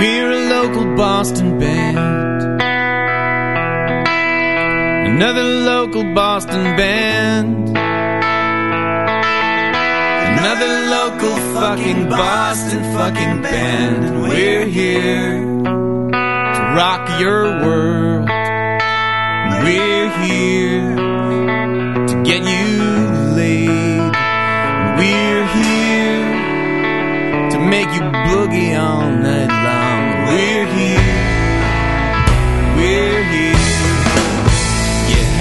We're a local Boston band. Another local Boston band. Another local fucking Boston fucking band. And we're here to rock your world. We're here to get you laid. We're here to make you boogie all night long. We're here. We're here.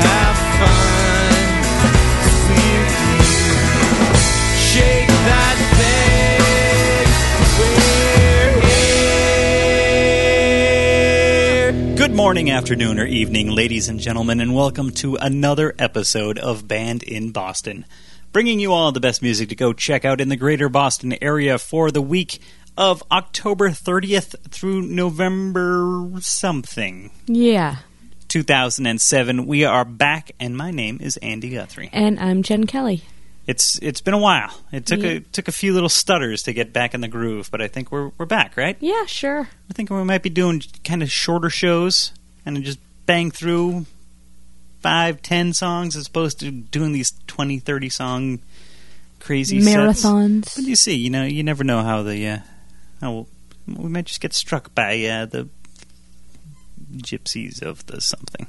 Have fun. We're here. Shake that thing. We're here. Good morning, afternoon, or evening, ladies and gentlemen, and welcome to another episode of Band in Boston, bringing you all the best music to go check out in the greater Boston area for the week of October 30th through November something. Yeah. 2007. We are back, and my name is Andy Guthrie. And I'm Jen Kelly. It's it's been a while. It took Yeah. a took a few little stutters to get back in the groove, but I think we're we're back, right? Yeah, sure. I think we might be doing kind of shorter shows and just bang through five, ten songs as opposed to doing these 20, 30 song crazy sets. Marathons. But you see, you know, you never know how the uh, how we might just get struck by uh, the gypsies of the something.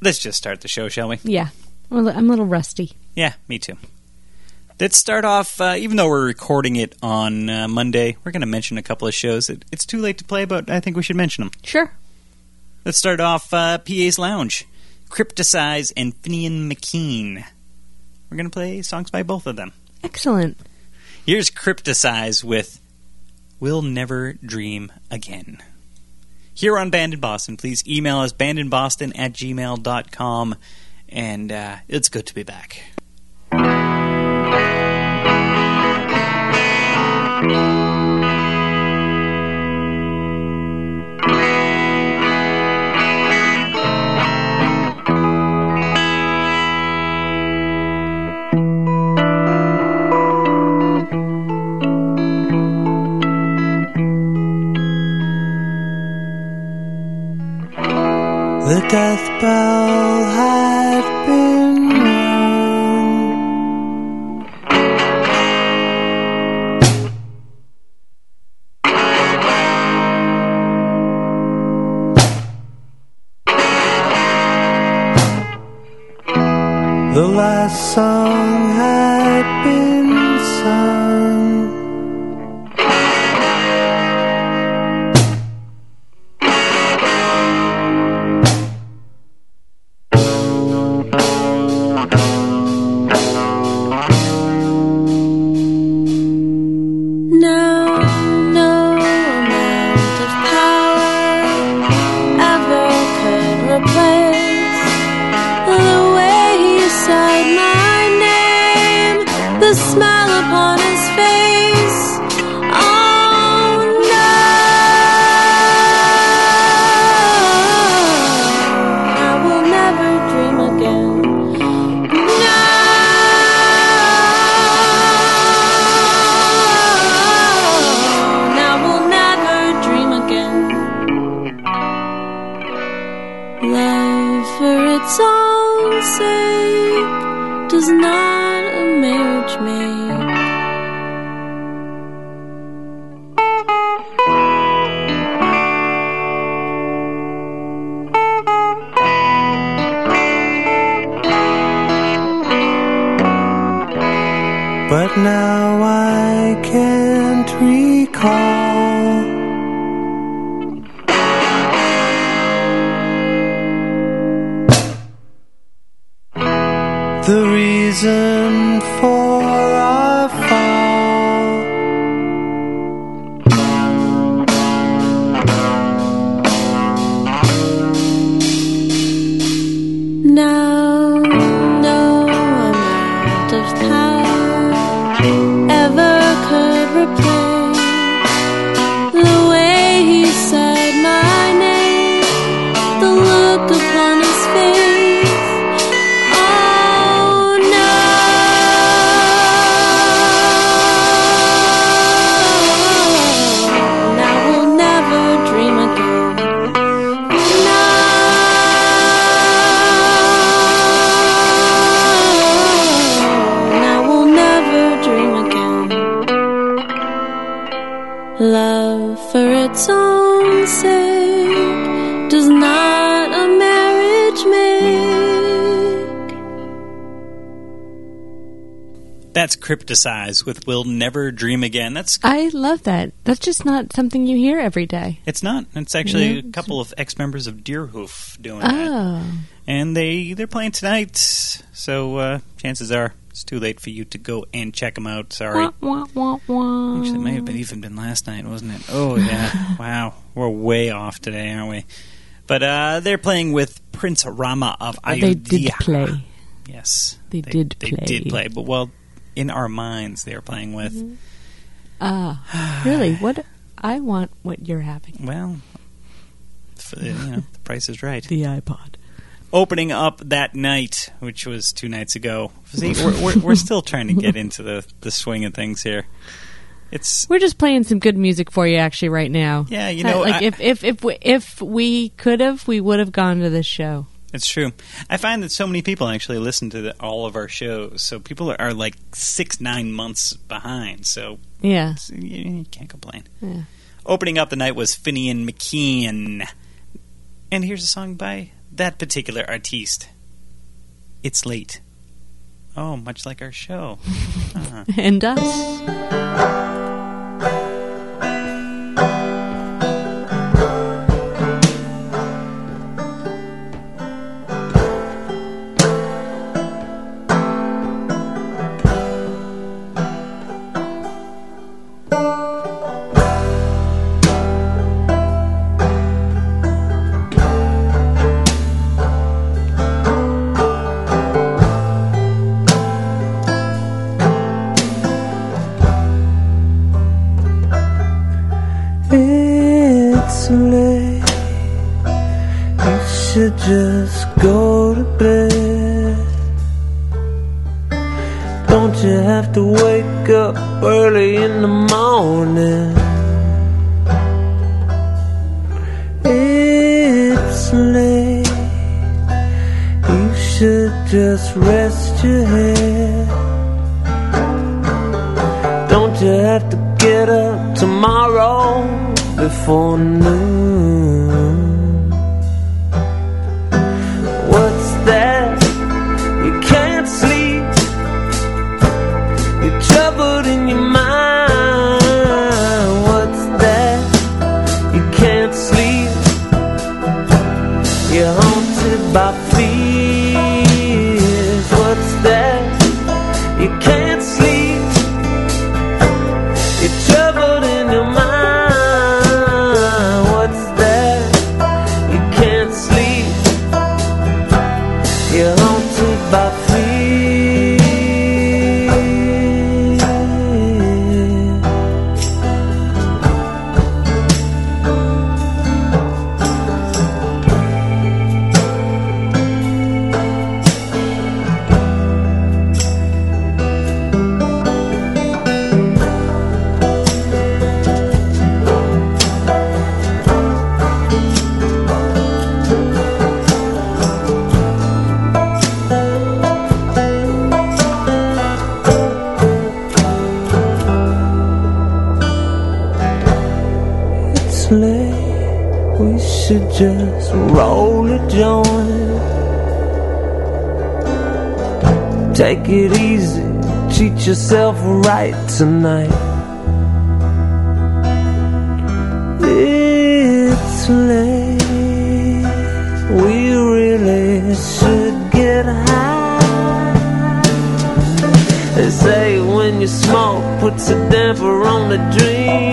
Let's just start the show, shall we? Yeah. Well, I'm a little rusty. Yeah, me too. Let's start off, uh, even though we're recording it on uh, Monday, we're going to mention a couple of shows. It, it's too late to play, but I think we should mention them. Sure. Let's start off uh, PA's Lounge, Cryptacize and Finian McKean. We're going to play songs by both of them. Excellent. Here's Cryptacize with We'll Never Dream Again. Here on Band in Boston, please email us bandinboston at gmail.com, and uh, it's good to be back. The death bell had been rung. The last song Love for its own sake does not a marriage make. That's Cryptacize with We'll Never Dream Again. That's I love that. That's just not something you hear every day. It's not. It's actually Yeah. a couple of ex members of Deerhoof doing that. Oh. And they, they're playing tonight, so uh, chances are it's too late for you to go and check them out. Sorry. Wah, wah, wah, wah. Actually, it may have been even been last night, wasn't it? Oh, yeah. wow. We're way off today, aren't we? But uh, they're playing with Prince Rama of But they did play. Yes. They did They play. did play. But, well, in our minds, they're playing with, Mm-hmm. Ah, really? What? I want what you're having. well, f- you know, the price is right. The iPod. Opening up that night, which was two nights ago. See, we're, we're, we're still trying to get into the, the swing of things here. It's We're just playing some good music for you, actually, right now. yeah, you Uh, know, like I- if if if we, if we could have, we would have gone to this show. it's true. I find that so many people actually listen to the, all of our shows, so people are, are like six nine months behind. So Yeah. you, you can't complain. Yeah. Opening up the night was Finian McKean, and here's a song by that particular artiste. It's late. Oh, much like our show. Ah. And us. Tonight. It's late. We really should get high. They say when you smoke, puts a damper on the dreaming.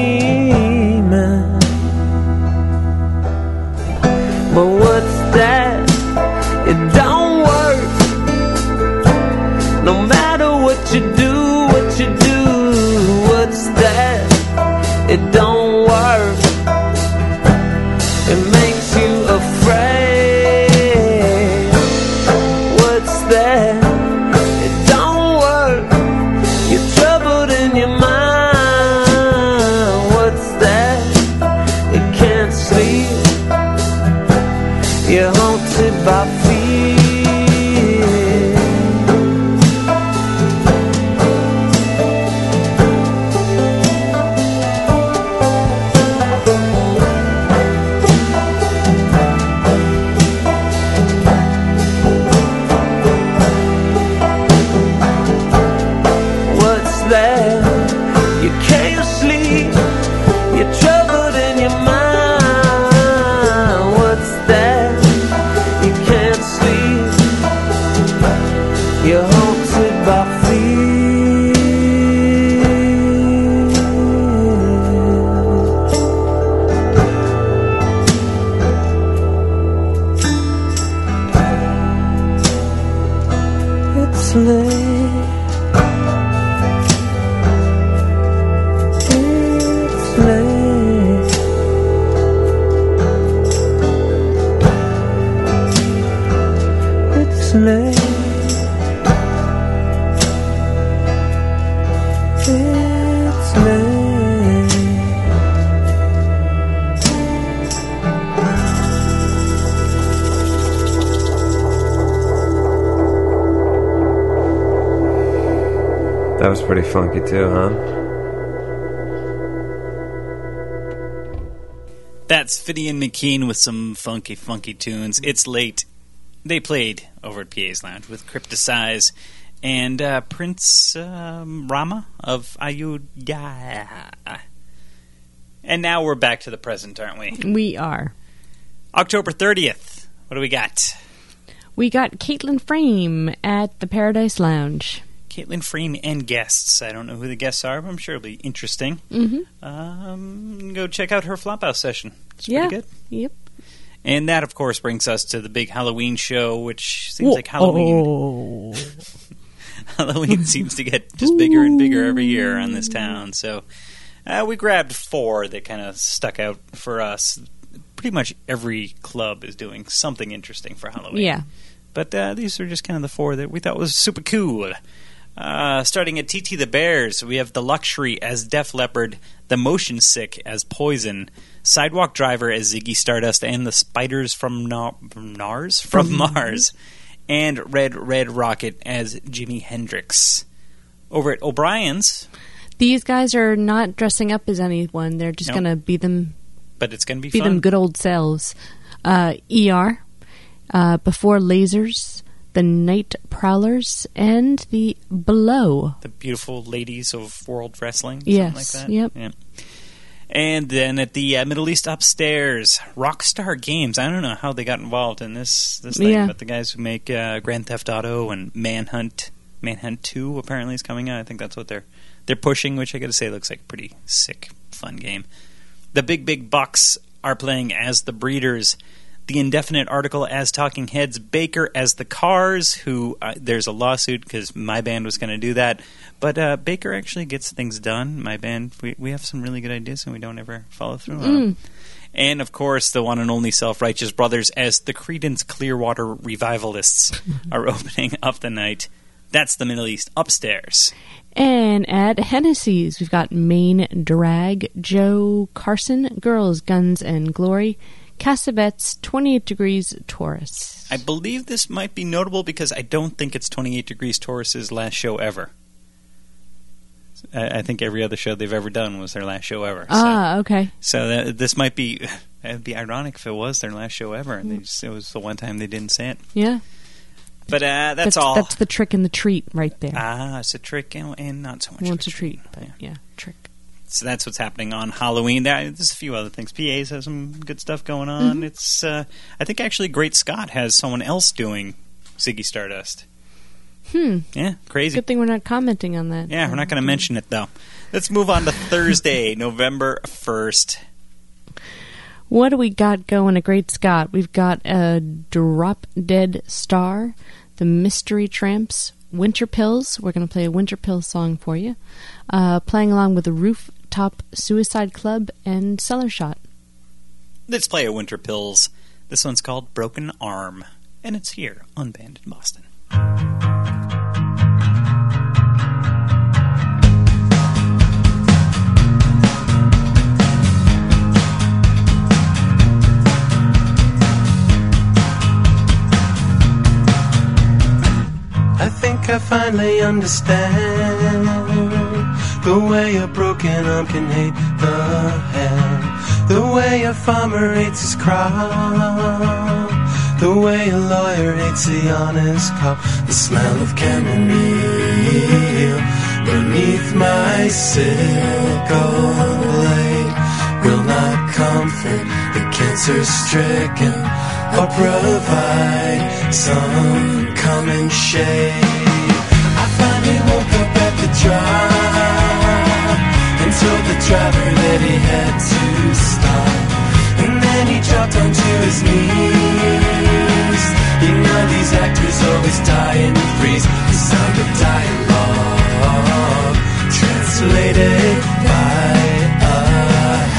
McKean with some funky, funky tunes. It's late. They played over at PA's Lounge with Cryptacize and uh, Prince um, Rama of Ayodhya. And now we're back to the present, aren't we? We are. October 30th. What do we got? We got Caitlin Frame at the Paradise Lounge. Caitlin Frame and guests. I don't know who the guests are, but I'm sure it'll be interesting. Mm-hmm. Um, go check out her Flophouse session. It's Yeah. pretty good. Yep. And that, of course, brings us to the big Halloween show, which seems like Halloween. Oh. Halloween seems to get just bigger and bigger every year on this town. So uh, we grabbed four that kind of stuck out for us. Pretty much every club is doing something interesting for Halloween. Yeah. But uh, these are just kind of the four that we thought was super cool. Uh, starting at TT the Bears, we have the Luxury as Def Leppard, the Motion Sick as Poison, Sidewalk Driver as Ziggy Stardust, and the Spiders from, Na- Nars from Mars, and Red Red Rocket as Jimi Hendrix. Over at O'Brien's, These guys are not dressing up as anyone. They're just No. going to be them but it's going to be, be fun. them good old selves. Uh, ER, uh, Before Lasers, The Night Prowlers, and The Below. the beautiful ladies of world wrestling. Yes, something like that. yep. Yeah. And then at the uh, Middle East upstairs, Rockstar Games. I don't know how they got involved in this this thing, Yeah. but the guys who make uh, Grand Theft Auto and Manhunt, Manhunt Two apparently is coming out. I think that's what they're they're pushing, which I got to say looks like a pretty sick, fun game. The Big Big Bucks are playing as the Breeders. The indefinite article as Talking Heads, Baker as the Cars, who uh, there's a lawsuit because my band was going to do that. But uh, Baker actually gets things done. My band, we, we have some really good ideas and we don't ever follow through on them. And of course, the one and only Self Righteous Brothers as the Creedence Clearwater Revivalists are opening up the night. That's the Middle East upstairs. And at Hennessy's, we've got Main Drag, Joe Carson, Girls, Guns, and Glory, Cassavetes, 28 Degrees Taurus. I believe this might be notable because I don't think it's 28 Degrees Taurus's last show ever. I, I think every other show they've ever done was their last show ever. So, Ah, okay. so that, this might be. It'd be ironic if it was their last show ever, and just, it was the one time they didn't say it. Yeah. But uh, that's, all. That's the trick and the treat right there. ah, it's a trick and, and not so much. well, it's a treat, but yeah, trick. So that's what's happening on Halloween. There's a few other things. PA's has some good stuff going on. Mm-hmm. It's, uh, I think actually, Great Scott has someone else doing Ziggy Stardust. Hmm. Yeah, crazy. Good thing we're not commenting on that. Yeah, we're not going to mention it though. Let's move on to Thursday, November first. What do we got going at Great Scott? We've got a Drop Dead Star, the Mystery Tramps, Winterpills. We're going to play a Winter Pill song for you. Uh, playing along with the Rooftop Suicide Club and Cellar Shot. Let's play a Winterpills. This one's called Broken Arm, and it's here on Band in Boston. I think I finally understand the way a broken arm can hate the hand, the way a farmer hates his crop, the way a lawyer hates the honest cop, the smell of chamomile beneath my sickle blade will not comfort the cancer stricken or provide some common shade. I finally woke up at the the driver that he had to stop. And then he dropped onto his knees. You know these actors always die in the freeze. The sound of dialogue translated by a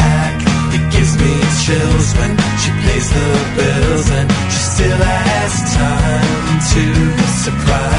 hack. It gives me chills when she pays the bills and she still has time to surprise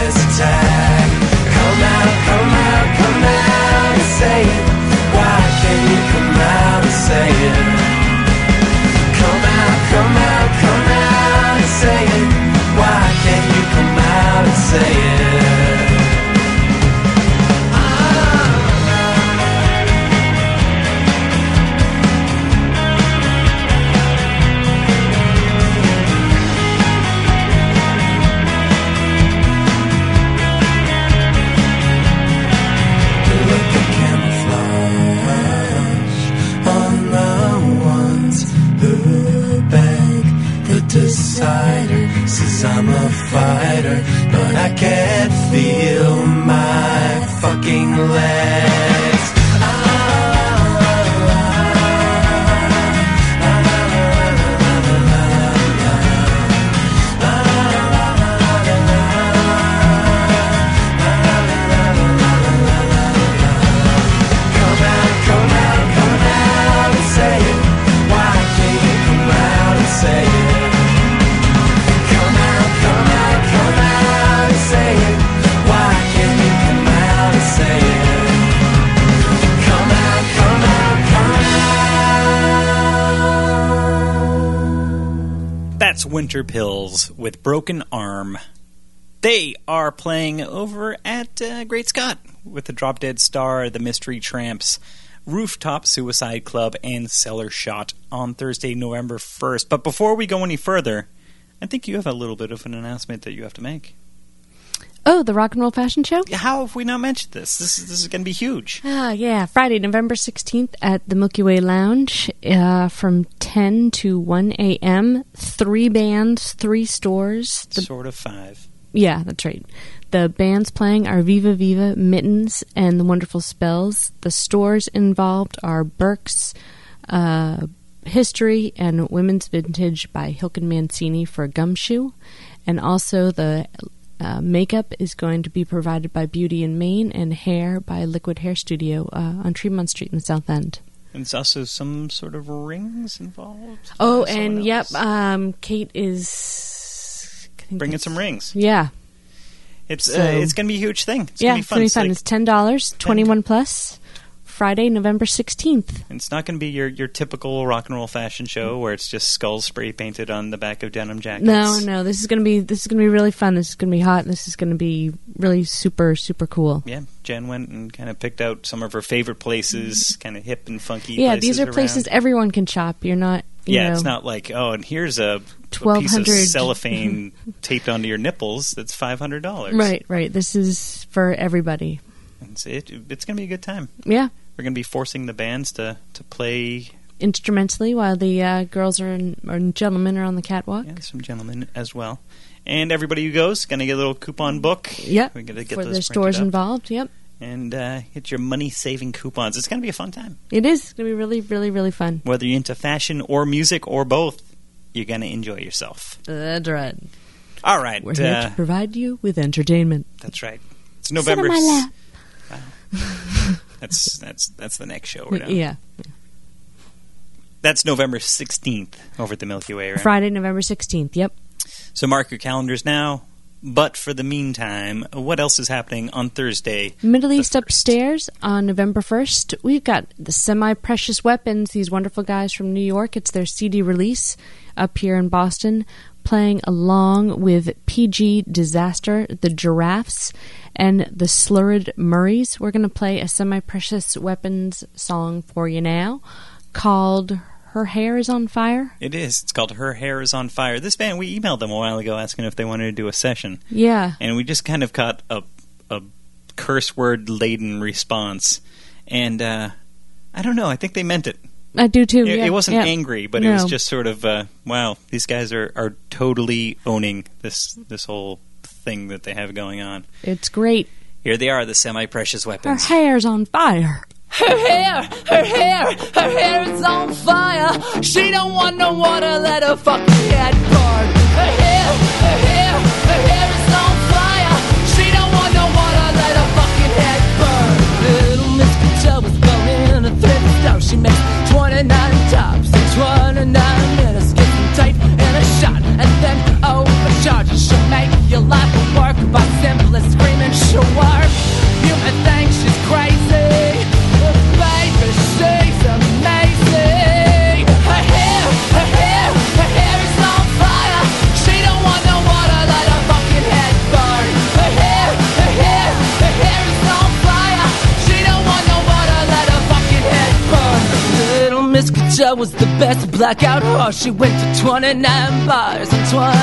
Winterpills with Broken Arm. They are playing over at uh, Great Scott with the Drop Dead Star, the Mystery Tramps, Rooftop Suicide Club, and Cellar Shot on Thursday, November 1st. But before we go any further, I think you have a little bit of an announcement that you have to make. Oh, the Rock and Roll Fashion Show? How have we not mentioned this? This is, this is going to be huge. Ah, yeah. Friday, November 16th at the Milky Way Lounge uh, from 10 to 1 a.m. Three bands, three stores. The, Sort of five. yeah, that's right. The bands playing are Viva Viva, Mittens, and The Wonderful Spells. The stores involved are Berk's, uh, History, and Women's Vintage by Hilken Mancini for Gumshoe. And also the uh, makeup is going to be provided by Beauty in Maine and hair by Liquid Hair Studio uh, on Tremont Street in the South End. And there's also some sort of rings involved. Oh, and yep, um, Kate is Bringing some rings. Yeah, It's So- uh, it's going to be a huge thing. It's yeah, going to be it's fun. gonna be It's like- It's ten dollars, twenty one plus. Friday, November sixteenth. It's not going to be your, your typical rock and roll fashion show where it's just skulls spray painted on the back of denim jackets. No, no, this is gonna be this is gonna be really fun. This is gonna be hot. This is gonna be really super super cool. Yeah, Jen went and kind of picked out some of her favorite places, kind of hip and funky. Yeah, these are around. places everyone can shop. You're not. You Yeah, know, it's not like oh, and here's a, a piece of 1200 cellophane taped onto your nipples. That's five hundred dollars. right. Right. This is for everybody. It's, it, it's going to be a good time. Yeah, We're going to be forcing the bands to to play. instrumentally while the uh, girls are in, or gentlemen are on the catwalk. Yeah, some gentlemen as well. And everybody who goes going to get a little coupon book. Yep. We're going to get for those the stores up. involved. Yep. and uh, get your money saving coupons. It's going to be a fun time. It is. It's gonna be really, really, really fun. Whether you're into fashion or music or both, you're going to enjoy yourself. That's right. All right. We're here uh, to provide you with entertainment. that's right. It's November. Sit on my lap. Wow. that's that's that's the next show we're doing. Yeah. That's November 16th over at the Milky Way, right? Friday, November 16th. Yep. So mark your calendars now. But for the meantime, what else is happening on Thursday? Middle East Upstairs on November 1st. We've got the Semi Precious Weapons, these wonderful guys from New York. It's their CD release up here in Boston, playing along with PG Disaster, the Giraffes, and the Slurred Murrays. We're going to play a Semi Precious Weapons song for you now called Her Hair is on Fire. It is. It's called Her Hair is on Fire. This band, we emailed them a while ago asking if they wanted to do a session. Yeah. and we just kind of got a a curse word laden response, and uh, I don't know. I think they meant it. I do too. It, yeah, it wasn't yeah. angry, but it was just sort of uh, wow. These guys are, are totally owning this this whole thing that they have going on. It's great. Here they are, the semi precious weapons. Her weapons. hair's on fire. Her hair, her hair, her hair is on fire. She don't want no water, let her fucking head burn. Her hair, her hair, her hair is on fire. She don't want no water, let her fucking head burn. Little Miss Patel was born in a thrift store. She makes 29 tops in 29 minutes. Kaja was the best blackout horse. She went to 29 bars in 29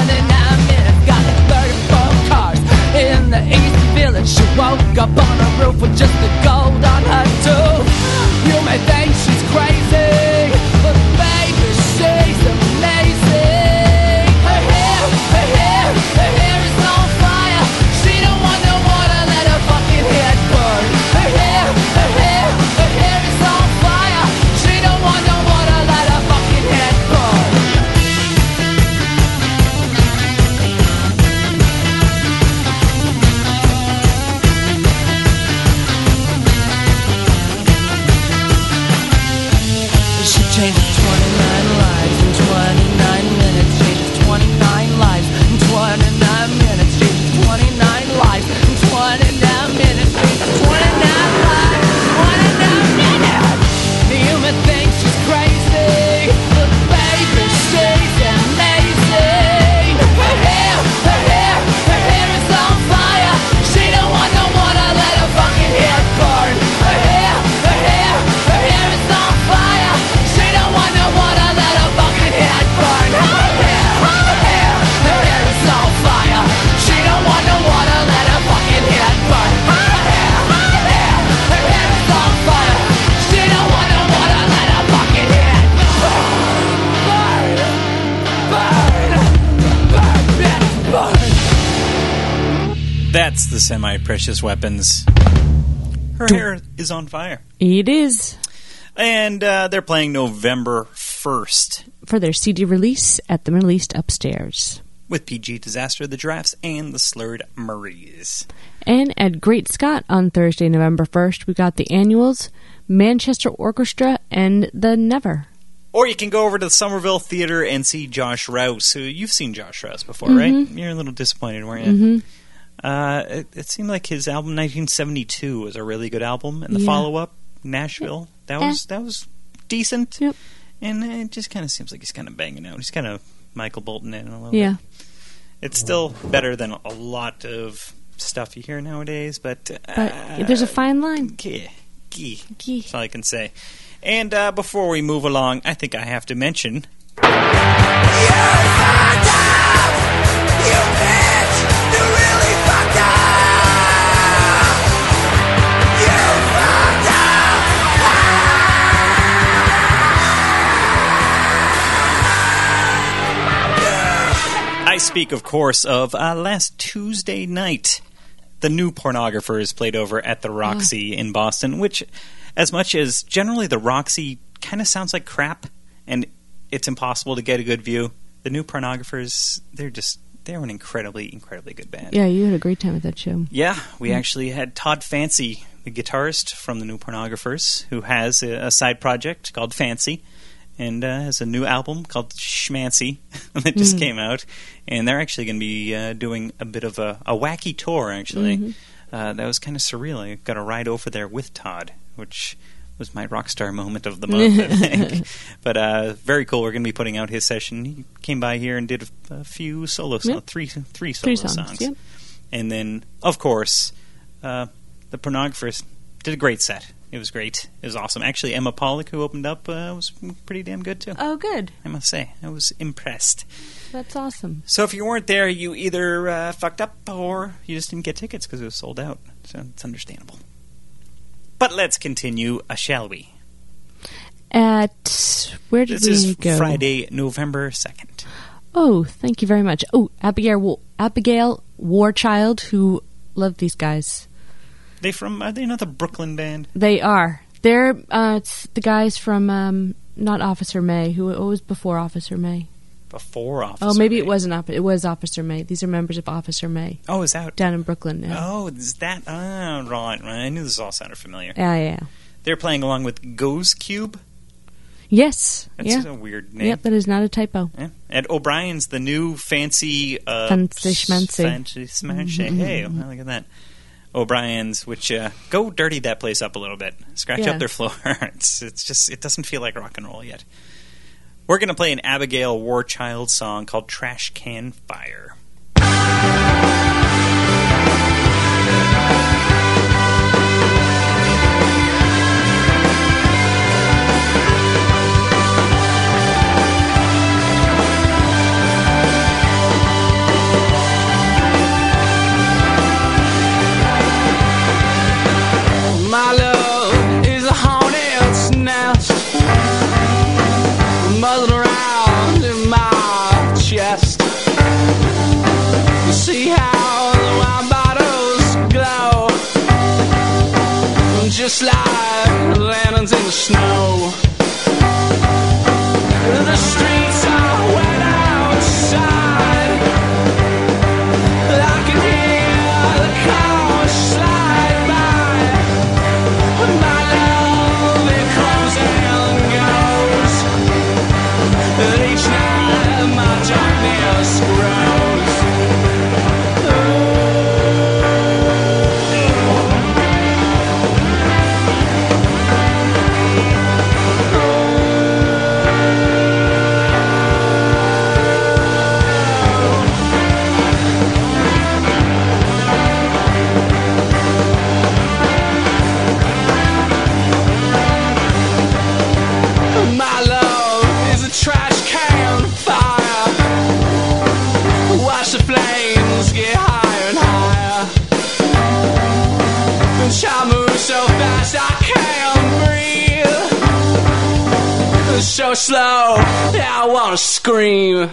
minutes. Got 34 cars in the East Village. She woke up on a roof with just the gold on her too. You may think semi precious weapons. Her hair is on fire. It is And uh, they're playing November 1st for their CD release at the Middle East Upstairs. with PG Disaster, the Giraffes, and the Slurred Maries. And at Great Scott on Thursday, November 1st, we got the annuals, Manchester Orchestra, and the Never. Or you can go over to the Somerville Theater and see Josh Rouse, who you've seen Josh Rouse before, right? You're a little disappointed, weren't you? Uh, it, it seemed like his album 1972 was a really good album, and the Yeah. follow up, Nashville, that was that was decent. Yep. And it just kind of seems like he's kind of banging out. He's kind of Michael Bolton in a little Yeah. bit. It's still better than a lot of stuff you hear nowadays, but uh, there's a fine line. Gee, gee. Gee. That's all I can say. And uh, before we move along, I think I have to mention I speak, of course, of uh, last Tuesday night. The new pornographers played over at the Roxy in Boston, which, as much as generally the Roxy kind of sounds like crap and it's impossible to get a good view, the new pornographers, they're just, they're an incredibly, incredibly good band. Yeah, you had a great time at that show. Yeah, we actually had Todd Fancey, the guitarist from the New Pornographers, who has a, a side project called Fancey, and uh, has a new album called Schmancey that just came out. And they're actually going to be uh, doing a bit of a, a wacky tour. Actually, uh, that was kind of surreal. I got a ride over there with Todd, which was my rock star moment of the month, I think. But uh, very cool. We're going to be putting out his session. He came by here and did a, a few solo songs, Yep. three three solo Three songs. Yep. and then, of course, uh, the pornographers did a great set. It was great. It was awesome. Actually, Emma Pollock, who opened up, uh, was pretty damn good too. Oh, good. I must say, I was impressed. That's awesome. So if you weren't there, you either uh, fucked up or you just didn't get tickets because it was sold out. So it's understandable. But let's continue, uh, shall we? At where did This we is go? Friday, November second. Oh, thank you very much. Oh, Abigail, Abigail Warchild, who loved these guys. They from? Are they not the Brooklyn band? They are. They're uh, it's the guys from um, not Officer May, who it was before Officer May. Before Officer. oh, maybe it wasn't. Op- it was Officer May. These are members of Officer May Oh, is that? down in Brooklyn. Yeah, Oh, is that? Oh, right, right. I knew this all sounded familiar. yeah, yeah. They're playing along with Goes Cube. Yes, That's yeah. a weird name. Yep, that is not a typo. Yeah. And O'Brien's the new fancy uh, Fancy schmancy. fancy smancy. Hey, well, look at that. O'Brien's, which uh, go dirty that place up a little bit, scratch Yeah. up their floor. it's it's just it doesn't feel like rock and roll yet. We're gonna play an Abigail Warchild song called "Trash Can Fire." Just like lanterns in the snow. The slow. Yeah, I wanna scream.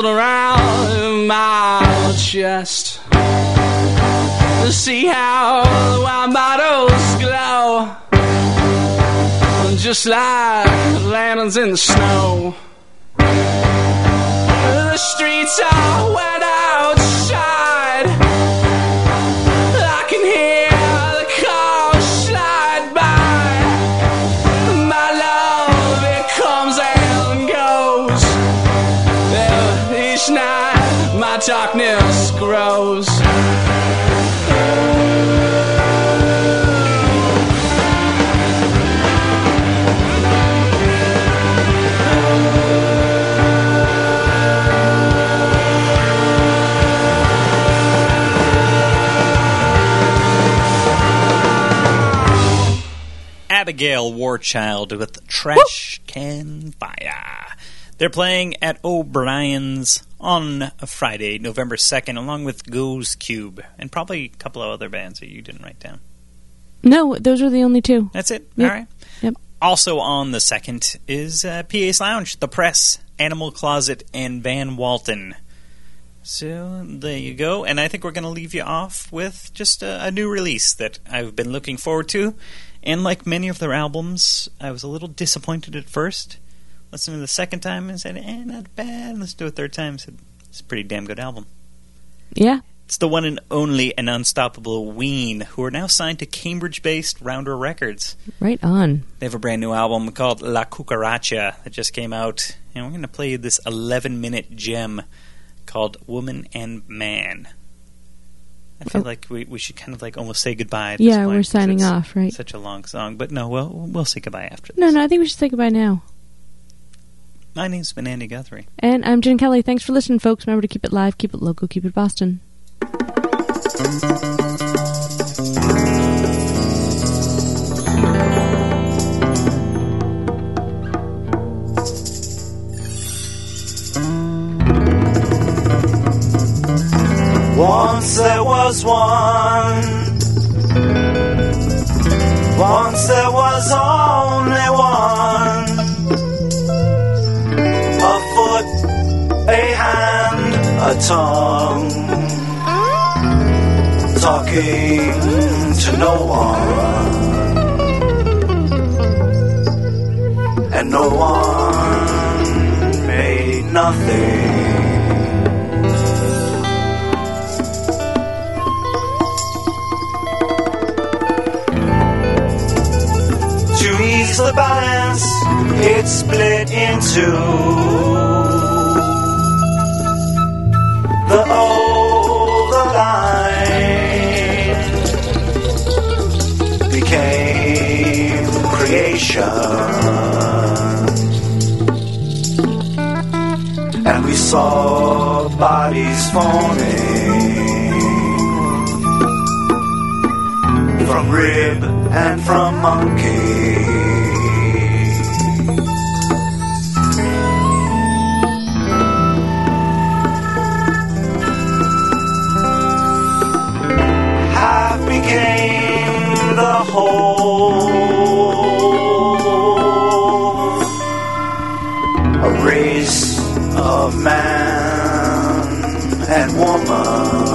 Buzzing around my chest. To see how the wine bottles glow, just like lanterns in the snow. The streets are wet Abigail Warchild with Trash Can Fire. They're playing at O'Brien's on Friday, November 2nd, along with Goes Cube, and probably a couple of other bands that you didn't write down. No, those are the only two. That's it? Yep. All right. Yep. Also on the 2nd is uh, PA's Lounge, The Press, Animal Closet, and Van Walton. So there you go. And I think we're going to leave you off with just a, a new release that I've been looking forward to. And like many of their albums, I was a little disappointed at first. Listened to the second time and said, eh, not bad. Let's do it third time. Said, it's a pretty damn good album. Yeah. It's the one and only and unstoppable Ween, who are now signed to Cambridge-based Rounder Records. Right on. They have a brand new album called La Cucaracha that just came out, and we're going to play this 11-minute gem called Woman and Man. I feel Oh. like we, we should kind of like almost say goodbye. At Yeah, point we're signing off, right? Such a long song, but no, we'll we'll say goodbye after. No, this. no, I think we should say goodbye now. My name's been Andy Guthrie. And I'm Jen Kelly. Thanks for listening, folks. Remember to keep it live, keep it local, keep it Boston. Once there was one. Once there was only one. A foot, a hand, a tongue. Talking to no one. And no one made nothing. Balance, it split into the overline became creation, and we saw bodies forming. from rib and from monkey. Race of man and woman.